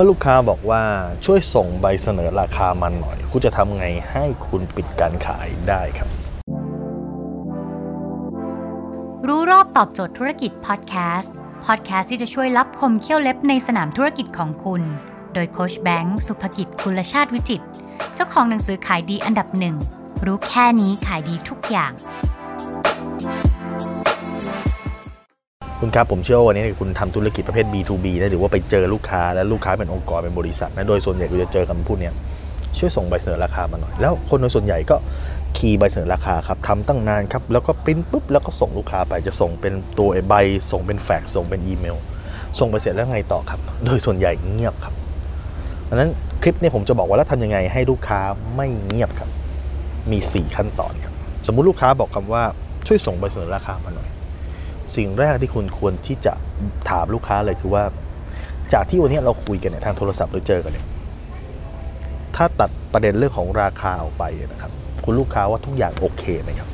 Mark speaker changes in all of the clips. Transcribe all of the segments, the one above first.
Speaker 1: มื่อลูกค้าบอกว่าช่วยส่งใบเสนอราคามันหน่อย คุณจะทำไงให้คุณปิดการขายได้ครับ
Speaker 2: รู้รอบตอบโจทย์ธุรกิจพอดแคสต์พอดแคสต์ที่จะช่วยรับคมเขี้ยวเล็บในสนามธุรกิจของคุณ โดยโคชแบงค์สุภกิจคุณชาติวิจิต เจ้าของหนังสือขายดีอันดับหนึ่งรู้แค่นี้ขายดีทุกอย่าง
Speaker 1: คุณครับผมเชื่อว่าวันนี้คุณทำธุรกิจประเภท B2B นะหรือว่าไปเจอลูกค้าและลูกค้าเป็นองค์กรเป็นบริษัทนะโดยส่วนใหญ่คุณจะเจอคำพูดเนี้ยช่วยส่งใบเสนอราคามาหน่อย แล้วคนโดยส่วนใหญ่ก็คีย์ใบเสนอราคาครับทำตั้งนานครับแล้วก็ปริ้นปุ๊บแล้วก็ส่งลูกค้าไปจะส่งเป็นตัวใบ ส่งเป็นแฟกซ์ส่งเป็นอีเมล ส่งไปเสร็จแล้วไงต่อครับ โดยส่วนใหญ่เงียบครับดังนั้นคลิปนี้ผมจะบอกว่าแล้วทำยังไงให้ลูกค้าไม่เงียบครับ มี 4 ขั้นตอนครับ สมมุติลูกค้าบอกคำว่าช่วยส่งใบเสนอราคามาหน่อย สิ่งแรกที่คุณควรที่จะถามลูกค้าเลยคือว่า จากที่วันนี้เราคุยกันเนี่ยทางโทรศัพท์หรือเจอกันเนี่ยถ้าตัดประเด็นเรื่องของราคาออกไปนะครับ คุณลูกค้าว่าทุกอย่างโอเคไหมครับ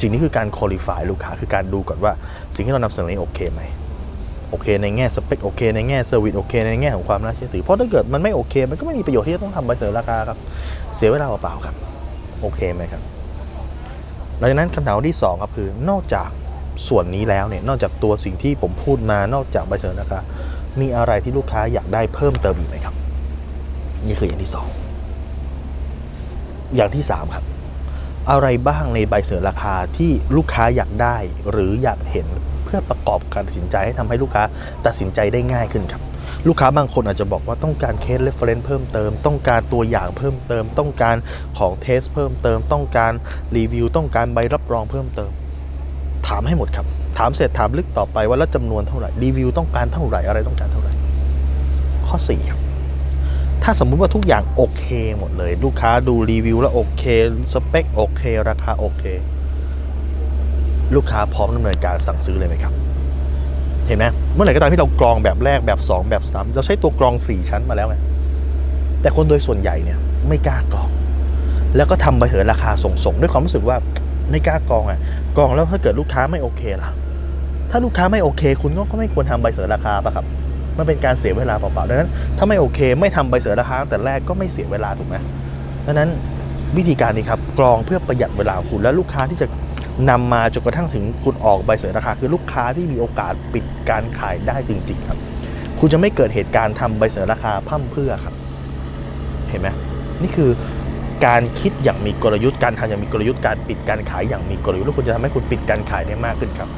Speaker 1: สิ่งนี้คือการ qualify ลูกค้าคือการดูก่อนว่า สิ่งที่เรานำเสนอนี้โอเคไหมโอเคในแง่สเปคโอเคในแง่ service โอเคในแง่ของความน่าเชื่อถือเพราะถ้าเกิดมันไม่โอเค มันก็ไม่มีประโยชน์ที่จะต้องทำใบเสนอราคาครับ เสียเวลาเปล่าๆครับ โอเคไหมครับหลังจากนั้นคำถามที่สองครับคือนอกจาก ส่วนนี้แล้วเนี่ยนอกจากตัวสิ่งที่ผมพูดมานอกจากใบเสนอราคามีอะไรที่ลูกค้าอยากได้เพิ่มเติมอีกไหมครับ นี่คืออย่างที่สองอย่างที่สามครับ อะไรบ้างในใบเสนอราคาที่ลูกค้าอยากได้ หรืออยากเห็นเพื่อประกอบการตัดสินใจให้ทำให้ลูกค้าตัดสินใจได้ง่ายขึ้นครับ ลูกค้าบางคนอาจจะบอกว่าต้องการ case reference เพิ่มเติม ต้องการตัวอย่างเพิ่มเติม ต้องการของ test เพิ่มเติม ต้องการรีวิว ต้องการใบรับรองเพิ่มเติม ถามให้หมดครับ ถามเสร็จถามลึกต่อไปว่าแล้วจำนวนเท่าไหร่ รีวิวต้องการเท่าไหร่ อะไรต้องการเท่าไหร่ ข้อ 4 ครับ ถ้าสมมุติว่าทุกอย่างโอเคหมดเลย ลูกค้าดูรีวิวแล้วโอเค สเปคโอเค ราคาโอเค ลูกค้าพร้อมดำเนินการสั่งซื้อเลยไหมครับ เห็นไหมเมื่อไหร่ก็ตามที่เรากรองแบบแรกแบบ 2 แบบ 3 เราใช้ตัวกรอง 4 ชั้นมาแล้วไงแต่คนโดยส่วนใหญ่เนี่ยไม่กล้ากรอง แล้วก็ทำไปเถอะราคาส่งๆด้วยความรู้สึกว่าไม่กล้ากรองอะ กรองแล้วถ้าเกิดลูกค้าไม่โอเคล่ะ ถ้าลูกค้าไม่โอเค คุณก็ไม่ควรทำใบเสนอราคาปะครับ มันเป็นการเสียเวลาเปล่าๆดังนั้น ถ้าไม่โอเค ไม่ทำใบเสนอราคาตั้งแต่แรกก็ไม่เสียเวลาถูกไหมดังนั้นวิธีการนี้ครับกรองเพื่อประหยัดเวลาคุณและลูกค้าที่จะนำมาจนกระทั่งถึงคุณออกใบเสนอราคา คือลูกค้าที่มีโอกาสปิดการขายได้จริงๆครับ คุณจะไม่เกิดเหตุการณ์ทำใบเสนอราคาพร่ำเพื่อครับ เห็นไหมนี่คือ การคิดอย่างมีกลยุทธ์การทำอย่างมีกลยุทธ์การปิดการขายอย่างมีกลยุทธ์แล้วคุณจะทำให้คุณปิดการขายได้มากขึ้นครับ